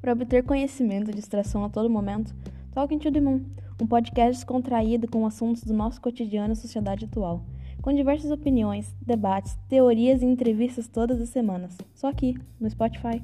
Para obter conhecimento e distração a todo momento, Talking to the Moon, um podcast descontraído com assuntos do nosso cotidiano e sociedade atual, com diversas opiniões, debates, teorias e entrevistas todas as semanas, só aqui, no Spotify.